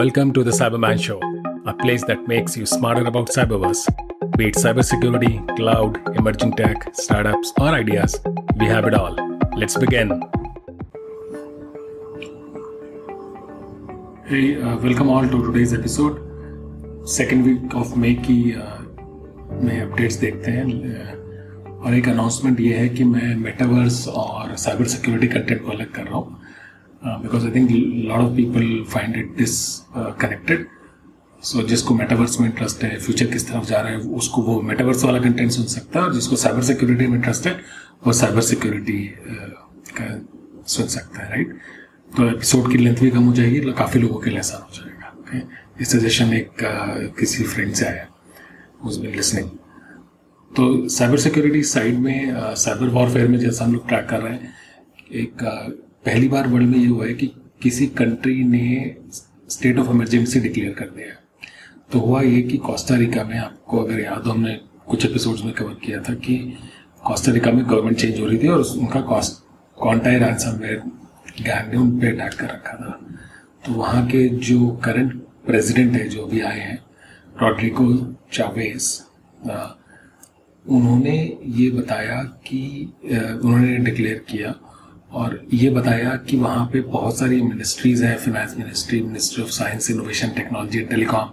Welcome to the Cyberman Show, a place that makes you smarter about cyberverse. Be it cybersecurity, cloud, emerging tech, startups, or ideas, we have it all. Let's begin. Hey, uh, welcome all to today's episode. Second week of May की uh, में updates देखते हैं uh, और एक announcement ये है कि मैं मेटावर्स और साइबर सिक्योरिटी कंटेंट को अलग कर रहा हूँ because I think lot of people find it this connected so जिसको मेटावर्स में इंटरेस्ट है फ्यूचर किस तरफ़ जा रहा है उसको वो मेटावर्स वाला कंटेंट सुन सकता है और जिसको साइबर सिक्योरिटी में इंटरेस्ट है वो साइबर सिक्योरिटी uh, का सुन सकता है राइट तो एपिसोड की लेंथ भी कम हो जाएगी काफ़ी लोगों के लिए आसान हो जाएगा ओके ये सजेशन एक uh, किसी फ्रेंड से आया उसमें लिसनिंग तो साइबर सिक्योरिटी साइड में साइबर uh, वॉरफेयर में जैसा हम लोग ट्रैक कर रहे हैं एक uh, पहली बार वर्ल्ड में ये हुआ है कि किसी कंट्री ने स्टेट ऑफ़ इमरजेंसी डिक्लेयर कर दिया तो हुआ ये कि कोस्टारिका में आपको अगर याद हो, हमने कुछ एपिसोड्स में कवर किया था कि कोस्टारिका में गवर्नमेंट चेंज हो रही थी और उनका कॉन्टाई रैंसमवेयर गैंग ने उन पर अटैक कर रखा था। तो वहाँ के जो करंट प्रेसिडेंट है, जो भी आए हैं रॉड्रिको चावेस उन्होंने ये बताया कि उन्होंने डिक्लेयर किया और ये बताया कि वहाँ पे बहुत सारी मिनिस्ट्रीज हैं finance ministry ministry of science innovation technology and telecom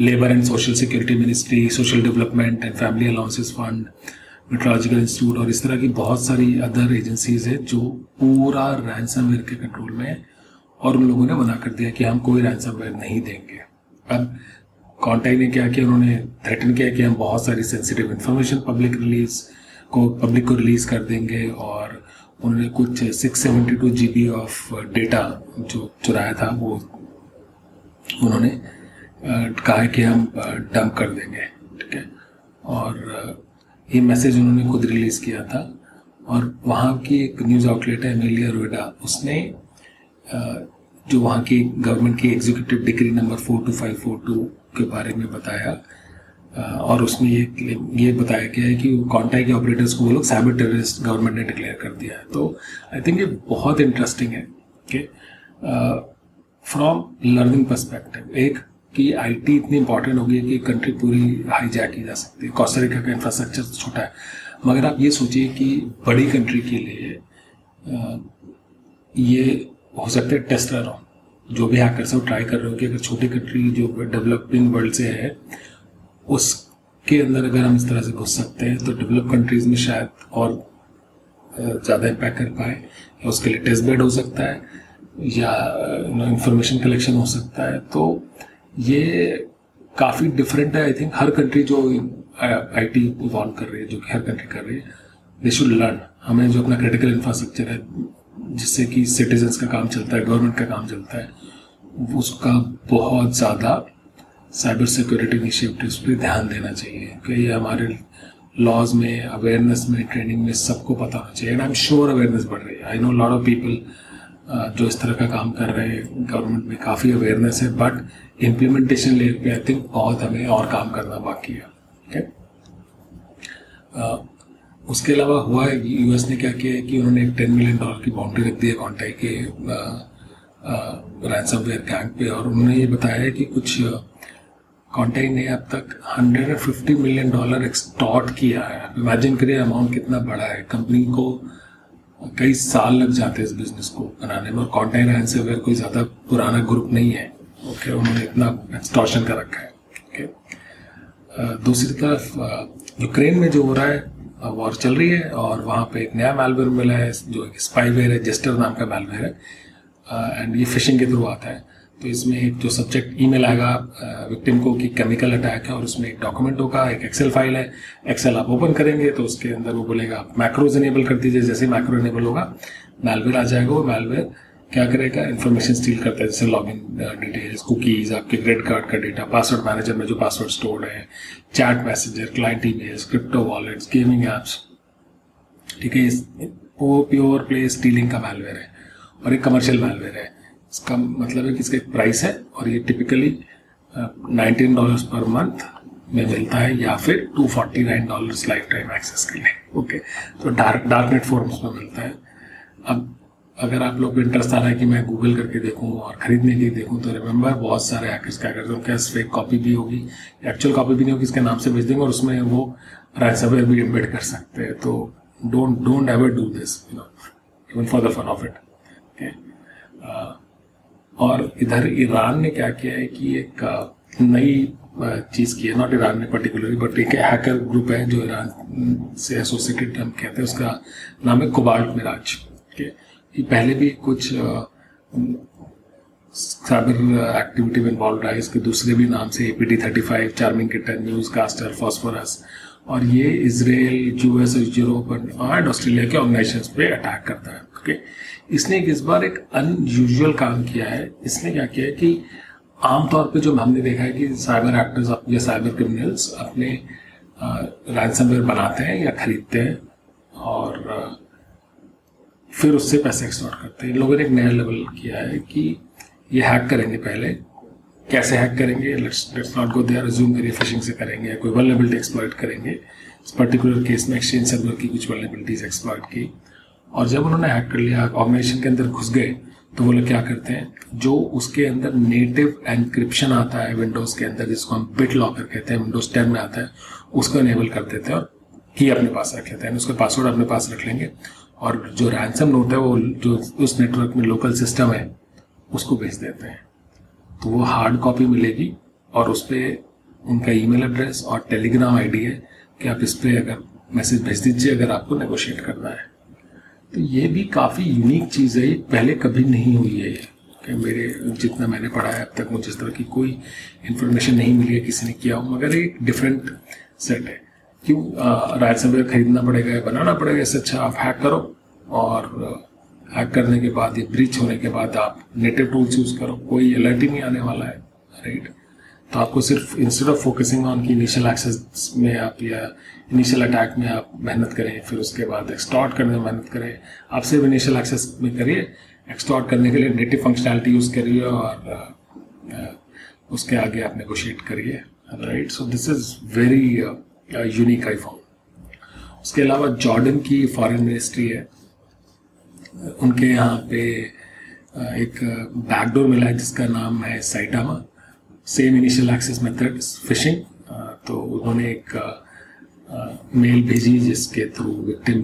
labour and social security ministry social development and family allowances fund metrological institute और इस तरह की बहुत सारी अदर एजेंसीज है जो पूरा रैंसमवेयर के कंट्रोल में है और उन लोगों ने मना कर दिया कि हम कोई रैंसमवेयर नहीं देंगे। अब कॉन्टाई ने क्या किया? उन्होंने थ्रेटन किया कि हम बहुत सारी सेंसिटिव इन्फॉर्मेशन पब्लिक रिलीज़ को पब्लिक को रिलीज़ कर देंगे और उन्होंने कुछ six seventy two G B of data जो चुराया था, वो उन्होंने कहा कि हम डंप कर देंगे, ठीक है? और ये मैसेज उन्होंने खुद रिलीज़ किया था और वहाँ की एक न्यूज़ आउटलेट है एमिलिया रोएडा उसने जो वहाँ की गवर्नमेंट की executive degree number four two five four two के बारे में बताया और उसमें ये ये बताया गया है कि कॉन्टैक्ट ऑपरेटर्स को वो लोग साइबर टेररिस्ट गवर्नमेंट ने डिक्लेयर कर दिया है। तो आई थिंक ये बहुत इंटरेस्टिंग है कि फ्रॉम लर्निंग परस्पेक्टिव एक कि आईटी इतनी इंपॉर्टेंट हो गई है कि कंट्री पूरी हाईजैक की जा सकती है। कौशरिका का इंफ्रास्ट्रक्चर छोटा है। मगर आप ये सोचिए कि बड़ी कंट्री के लिए आ, ये हो सकता है टेस्ट हो जो भी हैकर सब ट्राई कर रहे हो कि अगर छोटी कंट्री जो डेवलपिंग वर्ल्ड से है उसके अंदर अगर हम इस तरह से घुस सकते हैं तो डेवलप कंट्रीज़ में शायद और ज़्यादा इम्पैक्ट कर पाए, या उसके लिए टेस्ट बेड हो सकता है, या इंफॉर्मेशन कलेक्शन हो सकता है। तो ये काफ़ी डिफरेंट है आई थिंक हर कंट्री जो आई टी इवॉल्व कर रही है, जो कि हर कंट्री कर रही है दे शुड लर्न हमें जो अपना क्रिटिकल इंफ्रास्ट्रक्चर है, जिससे कि सिटीजन्स का काम चलता है गवर्नमेंट का काम चलता है, उसका बहुत ज़्यादा साइबर सिक्योरिटी इनिशिएटिव्स पे ध्यान देना चाहिए कि ये हमारे लॉज में अवेयरनेस में ट्रेनिंग में सबको पता होना चाहिए। And I am sure awareness बढ़ रही है। I know lot of people जो इस तरह का काम कर रहे हैं गवर्नमेंट में काफ़ी अवेयरनेस है बट इम्प्लीमेंटेशन लेयर पे आई थिंक बहुत हमें और काम करना बाकी है। ओके uh, उसके अलावा हुआ है यूएस ने क्या किया है कि उन्होंने एक टेन मिलियन डॉलर की बाउंड्री रख दी है कॉन्टैक्ट के रैंसमवेयर गैंग पे और उन्होंने ये बताया है कि कुछ कॉन्टेक्ट ने अब तक 150 मिलियन डॉलर एक्सटॉर्ट किया है। इमेजिन करिए अमाउंट कितना बड़ा है। कंपनी को कई साल लग जाते हैं इस बिज़नेस को बनाने में। और कॉन्टेक्ट हैंसवेयर कोई ज़्यादा पुराना ग्रुप नहीं है ओके उन्होंने इतना एक्सटॉर्शन कर रखा है ओके दूसरी तरफ़ यूक्रेन में जो हो रहा है वॉर चल रही है और वहाँ पे एक नया मेलवेयर मिला है, जो एक स्पाईवेयर है जेस्टर नाम का मेलवेयर है। एंड ये फिशिंग के थ्रू आता है। तो इसमें जो सब्जेक्ट ईमेल आएगा विक्टिम को कि केमिकल अटैक है और उसमें एक डॉक्यूमेंट होगा, एक एक्सेल फ़ाइल है। एक्सेल आप ओपन करेंगे तो उसके अंदर वो बोलेगा, आप मैक्रोज इनेबल कर दीजिए, जैसे मैक्रो इनेबल होगा मेलवेयर आ जाएगा वो मेलवेयर क्या करेगा? इन्फॉर्मेशन स्टील करता है, जैसे लॉग इन डिटेल्स कुकीज आपके क्रेडिट कार्ड का डेटा पासवर्ड मैनेजर में जो पासवर्ड स्टोर्ड है chat messenger client emails crypto wallets gaming apps ठीक है वो प्योर प्ले स्टीलिंग का मेलवेयर है और एक कमर्शियल मेलवेयर है। इसका मतलब है कि इसका एक प्राइस है और ये टिपिकली नाइनटीन डॉलर्स पर मंथ में मिलता है या फिर two forty nine dollar lifetime access के लिए ओके तो डार्क डार्क नेट फॉर्म्स में मिलता है। अब अगर आप लोग को इंटरेस्ट आ रहा है कि मैं गूगल करके देखूँ और खरीदने के लिए देखूँ तो रिमेंबर बहुत सारे हैकर्स क्या करते हैं? पास फेक कॉपी भी होगी एक्चुअल कॉपी भी नहीं होगी, इसके नाम से भेज देंगे और उसमें वो रैंसमवेयर भी एम्बेड कर सकते हैं। तो don't don't ever do this you know even for the fun of it और इधर ईरान ने क्या किया है कि एक नई चीज़ की है नॉट ईरान ने पर्टिकुलरली बट एक हैकर ग्रुप है जो ईरान से एसोसिएटेड हम कहते हैं, उसका नाम है कोबाल्ट मिराज ठीक कि पहले भी कुछ साइबर एक्टिविटी में इन्वॉल्व रहा है, इसके दूसरे भी नाम से A P T thirty five charming kitten newscaster phosphorus और ये Israel US Europe and Australia के ऑर्गेनाइजेशन पे अटैक करता है ओके इसने एक इस बार एक अनयूजुअल काम किया है? इसने क्या किया है कि आमतौर पे जो हमने देखा है कि साइबर एक्टर्स या साइबर क्रिमिनल्स अपने रैंसमवेयर बनाते हैं या खरीदते हैं और फिर उससे पैसे एक्सटॉर्ट करते हैं। लोगों ने एक नया लेवल किया है कि ये हैक करेंगे पहले। कैसे हैक करेंगे? Let's not go there resume करिए फिशिंग से करेंगे कोई वनलेबिलिटी एक्सप्लॉइट करेंगे। इस पर्टिकुलर केस में एक्सचेंज सर्वर की कुछ वनलेबिलिटीज एक्सप्लॉइट की। और जब उन्होंने हैक कर लिया ऑर्गेनाइजेशन के अंदर घुस गए तो वो लोग क्या करते हैं, जो उसके अंदर नेटिव एनक्रिप्शन आता है विंडोज़ के अंदर, जिसको हम बिट लॉकर कहते हैं विंडोज़ टेन में आता है, उसको इनेबल कर देते हैं और की अपने पास रख लेते हैं। उसके पासवर्ड अपने पास रख लेंगे और जो रैंसम नोट है, वो जो उस नेटवर्क में लोकल सिस्टम है, उसको भेज देते हैं। तो वो हार्ड कॉपी मिलेगी और उस पर उनका ईमेल एड्रेस और टेलीग्राम आईडी है कि आप इस पर अगर मैसेज भेज दीजिए, अगर आपको नेगोशिएट करना है। तो ये भी काफ़ी यूनिक चीज़ है पहले कभी नहीं हुई है कि मेरे, जितना मैंने पढ़ा है अब तक, मुझे इस तरह की कोई इन्फॉर्मेशन नहीं मिली है, किसी ने किया हो। मगर एक डिफरेंट सेट है। क्यों? रायसमवेयर खरीदना पड़ेगा या बनाना पड़ेगा, इससे अच्छा आप हैक करो और हैक करने के बाद या ब्रिच होने के बाद आप नेटिव टूल्स यूज़ करो। कोई अलर्ट ही नहीं आने वाला है राइट तो आपको सिर्फ़ इंस्टेड ऑफ़ फोकसिंग ऑन की इनिशियल एक्सेस में आप या इनिशियल अटैक में आप मेहनत करें, फिर उसके बाद एक्सटॉर्ट करने में मेहनत करें, आप सिर्फ़ इनिशियल एक्सेस में करिए एक्सटॉर्ट करने के लिए नेटिव फंक्शनैलिटी यूज़ करिए और उसके आगे आप नेगोशिएट करिए right so this is very unique iPhone उसके अलावा जॉर्डन की फॉरेन मिनिस्ट्री है। उनके यहाँ पे एक बैकडोर मिला है जिसका नाम है Saitama same initial access method phishing तो उन्होंने एक मेल भेजी जिसके थ्रू विक्टिम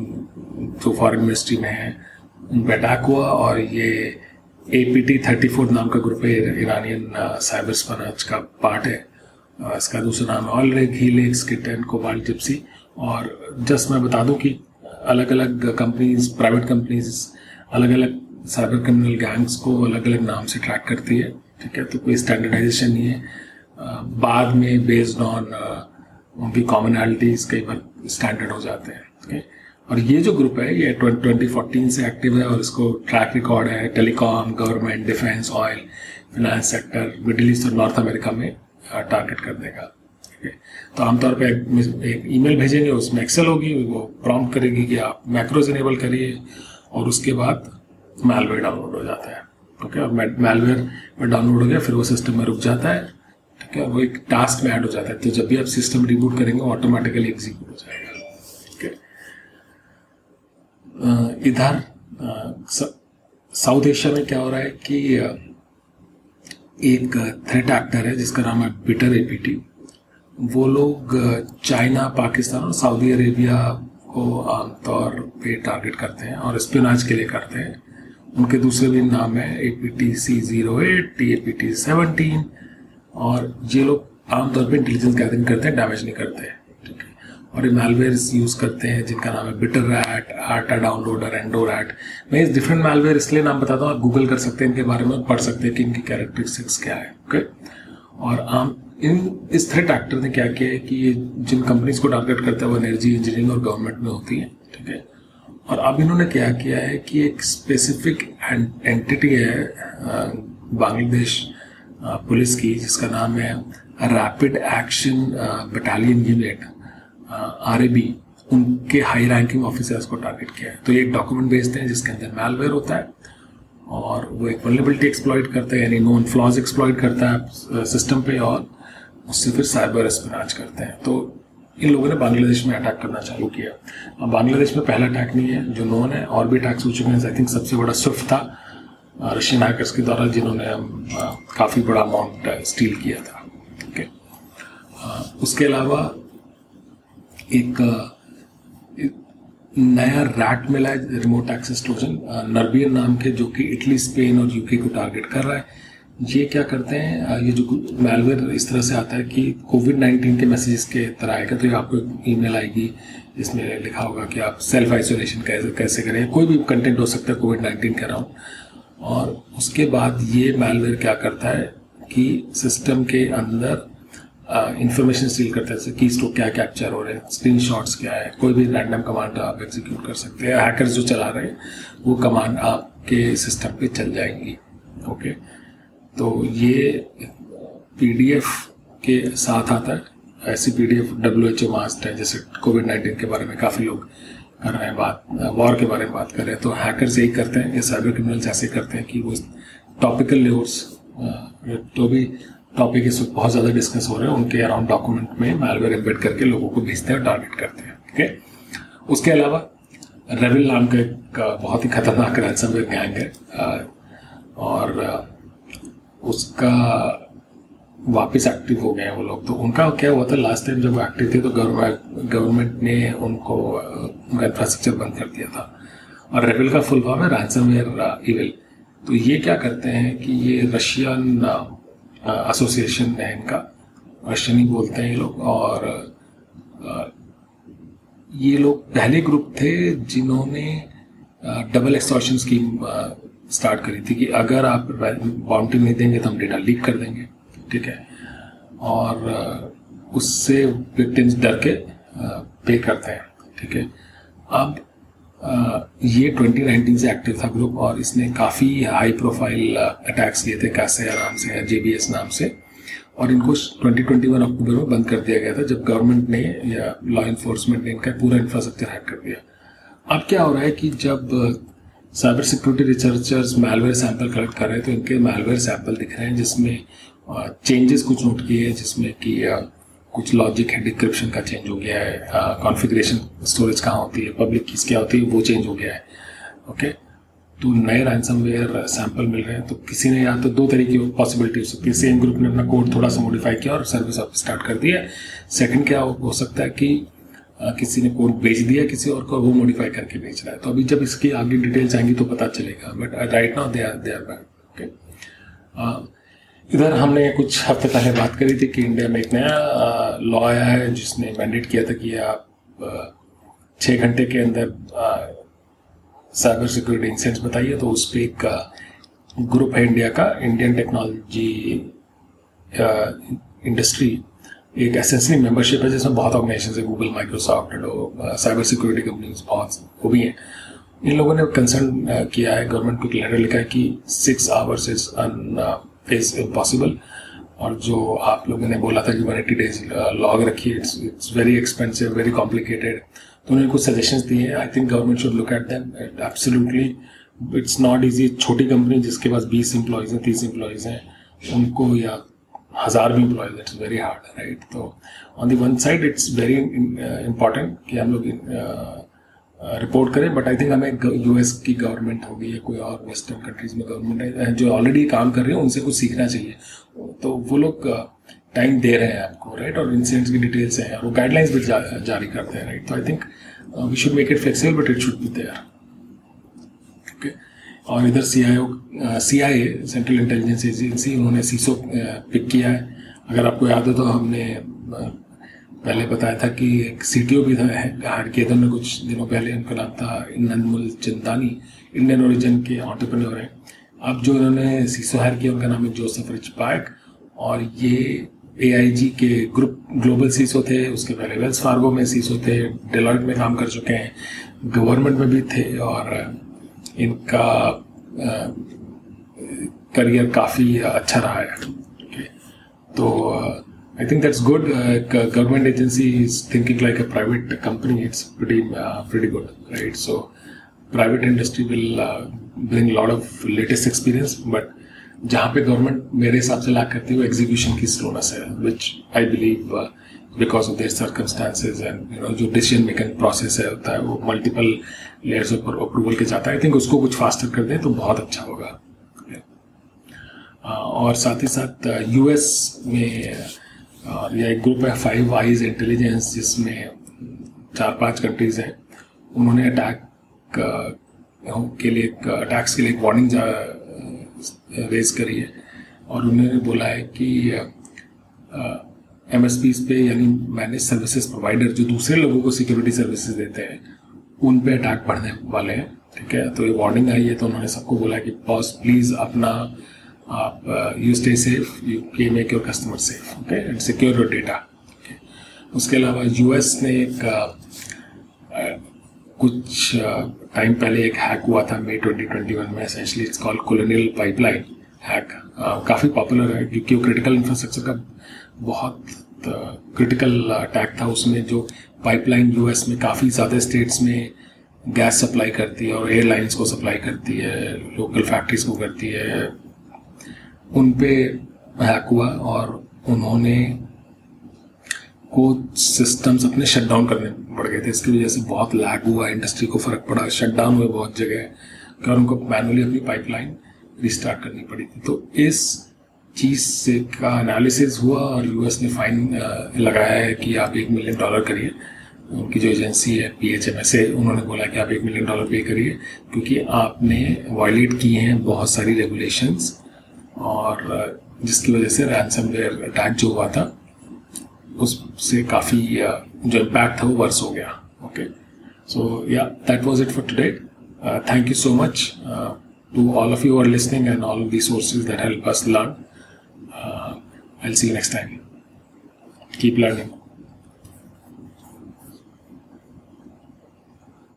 जो फॉरेन मिनिस्ट्री में है उन पर अटैक हुआ और ये A P T thirty four नाम का ग्रुप है ईरानियन साइबर स्पनाज का पार्ट है। इसका दूसरा नाम है ऑलरेग हीलेक्स किटन कोबाल जिप्सी और जस्ट मैं बता दूँ कि अलग अलग कंपनीज़ प्राइवेट कंपनीज़ अलग अलग साइबर क्रिमिनल गैंग्स को अलग अलग नाम से ट्रैक करती है। ठीक है तो कोई स्टैंडर्डाइजेशन नहीं है। बाद में बेस्ड ऑन उनकी कॉमनैलिटीज कई बार स्टैंडर्ड हो जाते हैं ठीक है और ये जो ग्रुप है, ये ट्वेंटी फोर्टीन से एक्टिव है और इसको ट्रैक रिकॉर्ड है telecom government defence oil finance sector Middle East और नॉर्थ अमेरिका में टारगेट कर देगा तो आमतौर पे एक ईमेल भेजेंगे, उसमें एक्सेल होगी, वो प्रॉम्प्ट करेगी कि आप मैक्रोज इनेबल करिए और उसके बाद मेलवेयर डाउनलोड हो जाता है। ओके और मेलवेयर डाउनलोड हो गया, फिर वो सिस्टम में रुक जाता है। ठीक है, वो एक टास्क में ऐड हो जाता है। तो जब भी आप सिस्टम रिबूट करेंगे ऑटोमेटिकली एग्जीक्यूट हो जाएगा। है इधर साउथ एशिया में क्या हो रहा है कि एक थ्रेट एक्टर है, जिसका नाम है बिटर एपीटी वो लोग चाइना पाकिस्तान और सऊदी अरेबिया को आमतौर पे टारगेट करते हैं और स्पिनाच के लिए करते हैं। उनके दूसरे भी नाम है A P T C zero eight T A P T seventeen और ये लोग आमतौर पर इंटेलिजेंस गैदरिंग करते हैं डैमेज नहीं करते हैं, ठीक है? और ये मेलवेयर यूज़ करते हैं, जिनका नाम है बिटर रैट आटा डाउनलोडर एंडो रैट मैं इस डिफरेंट मेलवेयर इसलिए नाम बताता हूँ, आप गूगल कर सकते हैं, इनके बारे में पढ़ सकते हैं कि इनकी कैरेक्टरिस्टिक्स क्या है ओके और आम, इन, इस थ्रेट एक्टर ने क्या किया है कि ये जिन कंपनीज़ को टारगेट करता है, वो एनर्जी इंजीनियरिंग और गवर्नमेंट में होती है, ठीक है? और अब इन्होंने क्या किया है कि एक स्पेसिफिक एंटिटी है बांग्लादेश पुलिस की, जिसका नाम है Rapid Action Battalion unit are उनके हाई रैंकिंग ऑफिसर्स को टारगेट किया है। तो ये एक डॉक्यूमेंट भेजते हैं, जिसके अंदर मेलवेयर होता है और वो एक वनरेबिलिटी एक्सप्लॉइट करता है, यानी नोन फ्लॉज एक्सप्लॉइट करता है सिस्टम पे और उससे फिर साइबर स्पिनाच करते हैं। तो इन लोगों ने बांग्लादेश में अटैक करना चालू किया। बांग्लादेश में पहला अटैक नहीं है जो नोन है और भी अटैक्स हो चुके हैं आई थिंक सबसे बड़ा स्विफ्ट था रशियन हैकर्स के द्वारा जिन्होंने काफ़ी बड़ा अमाउंट स्टील किया था। ओके उसके अलावा एक, एक नया रैट मिला है रिमोट एक्सेस ट्रोजन नर्बियन नाम के जो कि इटली स्पेन और यूके को टारगेट कर रहा है। ये क्या करते हैं? ये जो मेलवेयर इस तरह से आता है कि कोविड नाइन्टीन के मैसेजेस के तरह आएगा तो ये आपको ईमेल आएगी इसमें लिखा होगा कि आप सेल्फ आइसोलेशन कैसे कैसे करें। कोई भी कंटेंट हो सकता है कोविड नाइन्टीन के अराउंड और उसके बाद ये मेलवेयर क्या करता है कि सिस्टम के अंदर इंफॉर्मेशन स्टील करता है की स्टोक क्या कैप्चर हो रहे हैं स्क्रीन क्या है, कोई भी रैंडम कमांड आप एग्जीक्यूट कर सकते हैं। हैकर्स जो चला रहे हैं, वो कमांड आपके सिस्टम पे चल जाएँगी ओके तो ये पीडीएफ के साथ आता है। ऐसी पीडीएफ डब्ल्यू एच ओ मास्ट है, जैसे कोविड नाइन्टीन के बारे में काफ़ी लोग कर रहे हैं बात वॉर के बारे में बात कर रहे हैं। तो हैकर्स यही करते हैं, या साइबर क्रिमिनल्स ऐसे करते हैं कि वो टॉपिकल न्यूज़ जो भी टॉपिक इस बहुत ज़्यादा डिस्कस हो रहे हैं, उनके अराउंड डॉक्यूमेंट में मेलवेयर एम्बेड करके लोगों को भेजते हैं और टारगेट करते हैं, ठीक है? उसके अलावा रेविल नाम का एक बहुत ही खतरनाक रैंसमवेयर गैंग है और उसका वापस एक्टिव हो गए वो लोग। तो उनका क्या हुआ था लास्ट टाइम जब एक्टिव थे तो गवर्नमेंट ने उनको उनका इंफ्रास्ट्रक्चर बंद कर दिया था। और रेविल का फुल फॉर्म है रैंसमवेयर इविल तो ये क्या करते हैं कि ये रशियन एसोसिएशन है इनका। रशियन ही बोलते हैं ये लोग और ये लोग पहले ग्रुप थे जिन्होंने डबल एक्सटॉर्शन स्कीम स्टार्ट करी थी कि अगर आप बाउंड्री नहीं देंगे तो हम डेटा लीक कर देंगे, ठीक है? और उससे विक्टिम्स डर के पे करते हैं, ठीक है? अब ये 2019 से एक्टिव था ग्रुप और इसने काफ़ी हाई प्रोफ़ाइल अटैक्स किए थे कैसे नाम से जे नाम से। और इनको 2021 अक्टूबर में बंद कर दिया गया था, जब गवर्नमेंट ने, या लॉ इन्फोर्समेंट ने इनका पूरा इंफ्रास्ट्रक्चर हैक कर दिया। अब क्या हो रहा है कि जब cyber security researchers malware sample collect कर रहे हैं तो इनके मेलवेयर सैंपल दिख रहे हैं, जिसमें चेंजेस कुछ नोट किए हैं, जिसमें कि कुछ लॉजिक है डिक्रिप्शन का चेंज हो गया है कॉन्फ़िगरेशन स्टोरेज कहाँ होती है पब्लिक कीज क्या होती है, वो चेंज हो गया है ओके तो नए रैंसमवेयर सैंपल मिल रहे हैं तो किसी ने यहाँ तो दो तरीके की पॉसिबिलिटी हो सकती है। सेम ग्रुप ने अपना कोड थोड़ा सा मॉडिफाई किया और सर्विस आप स्टार्ट कर दिया। सेकंड क्या हो सकता है कि किसी ने कोड भेज दिया, किसी और को वो मॉडिफाई करके भेज रहा है। तो अभी जब इसकी आगे डिटेल्स आएँगी तो पता चलेगा but right now they are they are okay इधर हमने कुछ हफ़्ते पहले बात करी थी कि इंडिया में एक नया लॉ आया है, जिसने मैंडेट किया था कि आप छः घंटे के अंदर साइबर सिक्योरिटी इंसिडेंट्स बताइए तो उस पर एक ग्रुप है इंडिया का इंडियन टेक्नोलॉजी इंडस्ट्री एक एसेंसली मेंबरशिप है, जिसमें बहुत ऑर्गेनाइजेशन है Google Microsoft cyber security companies बहुत वो भी हैं। इन लोगों ने कंसर्न किया है गवर्नमेंट को एक लेटर लिखा है कि six hours is un is impossible और जो आप लोगों ने बोला था कि वन एट्टी डेज़ लॉग रखिए it's it's very expensive very complicated तो उन्होंने कुछ सजेशंस दिए हैं। I think government should look at them absolutely it's not easy छोटी कंपनी जिसके पास बीस इंप्लॉयज़ हैं, तीस इंप्लॉयज़ हैं, उनको या हज़ार भी employees it's very hard right तो on the one side it's very important कि हम लोग uh, रिपोर्ट करें बट आई थिंक हमें यूएस की गवर्नमेंट होगी या कोई और वेस्टर्न कंट्रीज़ में गवर्नमेंट है जो ऑलरेडी काम कर रहे हैं उनसे कुछ सीखना चाहिए। तो वो लोग टाइम दे रहे हैं आपको राइट और इंसिडेंट्स की डिटेल्स हैं और वो गाइडलाइंस भी जारी करते हैं राइट तो I think we should make it flexible but it should be there और इधर C I O C I Central Intelligence Agency उन्होंने सीसो पिक किया है। अगर आपको याद हो तो हमने पहले बताया था कि एक सी टी ओ भी था हरकेदन में कुछ दिनों पहले। उनका नाम था नंदमुल चिंतानी इंडियन ओरिजिन के ऑन्टरप्रन्योर हैं। अब जो इन्होंने सीसो हायर किया, उनका नाम है जोसेफ रिच पार्क और ये ए के ग्रुप ग्लोबल सीसो थे, उसके पहले वेल्स फार्गो में सीसो थे डेलॉइट में काम कर चुके हैं गवर्नमेंट में भी थे, और इनका करियर काफ़ी अच्छा रहा है। तो I think that's good government agency is thinking like a private company it's very good right so private industry will bring lot of latest experience but जहाँ पे गवर्नमेंट मेरे हिसाब से ला करती है वो एग्जीक्यूशन की स्लोनेस है which I believe because of their circumstances जो डिसीज़न मेकिंग प्रोसेस है, होता है, वो मल्टीपल लेयर्स ऑफ़ अप्रूवल के जाता है आई थिंक उसको कुछ फास्टर कर दें तो बहुत अच्छा होगा। और साथ ही साथ यूएस में या एक ग्रुप है फाइव आईज इंटेलिजेंस जिसमें चार पाँच कंट्रीज़ हैं, उन्होंने अटैक के लिए अटैक्स के लिए एक वार्निंग रेज करी है। और उन्होंने बोला है कि एम एस पे यानी मैनेज सर्विसेज़ प्रोवाइडर जो दूसरे लोगों को सिक्योरिटी सर्विसेज़ देते हैं उन पे अटैक बढ़ने वाले हैं ठीक है? तो ये वार्निंग आई है तो उन्होंने सबको बोला कि बॉस प्लीज़ अपना आप यू स्टे सेफ़ यू के make your customer safe okay and secure your data उसके अलावा यूएस ने एक uh, कुछ टाइम पहले एक हैक हुआ था मई 2021 में essentially it's called colonial pipeline hack काफ़ी पॉपुलर है क्योंकि वो क्रिटिकल इंफ्रास्ट्रक्चर का बहुत क्रिटिकल अटैक था उसमें जो पाइपलाइन यूएस में काफ़ी ज़्यादा स्टेट्स में गैस सप्लाई करती है और एयरलाइंस को सप्लाई करती है लोकल फैक्ट्रीज को करती है। उन पे हैक हुआ और उन्होंने कुछ सिस्टम्स अपने शट डाउन करने पड़ गए थे। इसकी वजह से बहुत लैग हुआ इंडस्ट्री को फ़र्क पड़ा शट डाउन हुए बहुत जगह। और उनको मैनुअली अपनी पाइपलाइन रिस्टार्ट करनी पड़ी थी। तो इस चीज़ से का एनालिसिस हुआ और यूएस ने फाइन लगाया है कि आप एक मिलियन डॉलर करिए। उनकी जो एजेंसी है P H M S A उन्होंने बोला कि आप एक मिलियन डॉलर पे करिए क्योंकि आपने वायलेट किए हैं बहुत सारी रेगुलेशंस और जिसकी वजह से रैनसमवेयर अटैक जो हुआ था उससे काफ़ी जो इम्पैक्ट था वो वर्स हो गया। ओके सो या that was it for today thank you so much to all of listening and all of these sources that help us learn. Uh, I'll see you next time. Keep learning.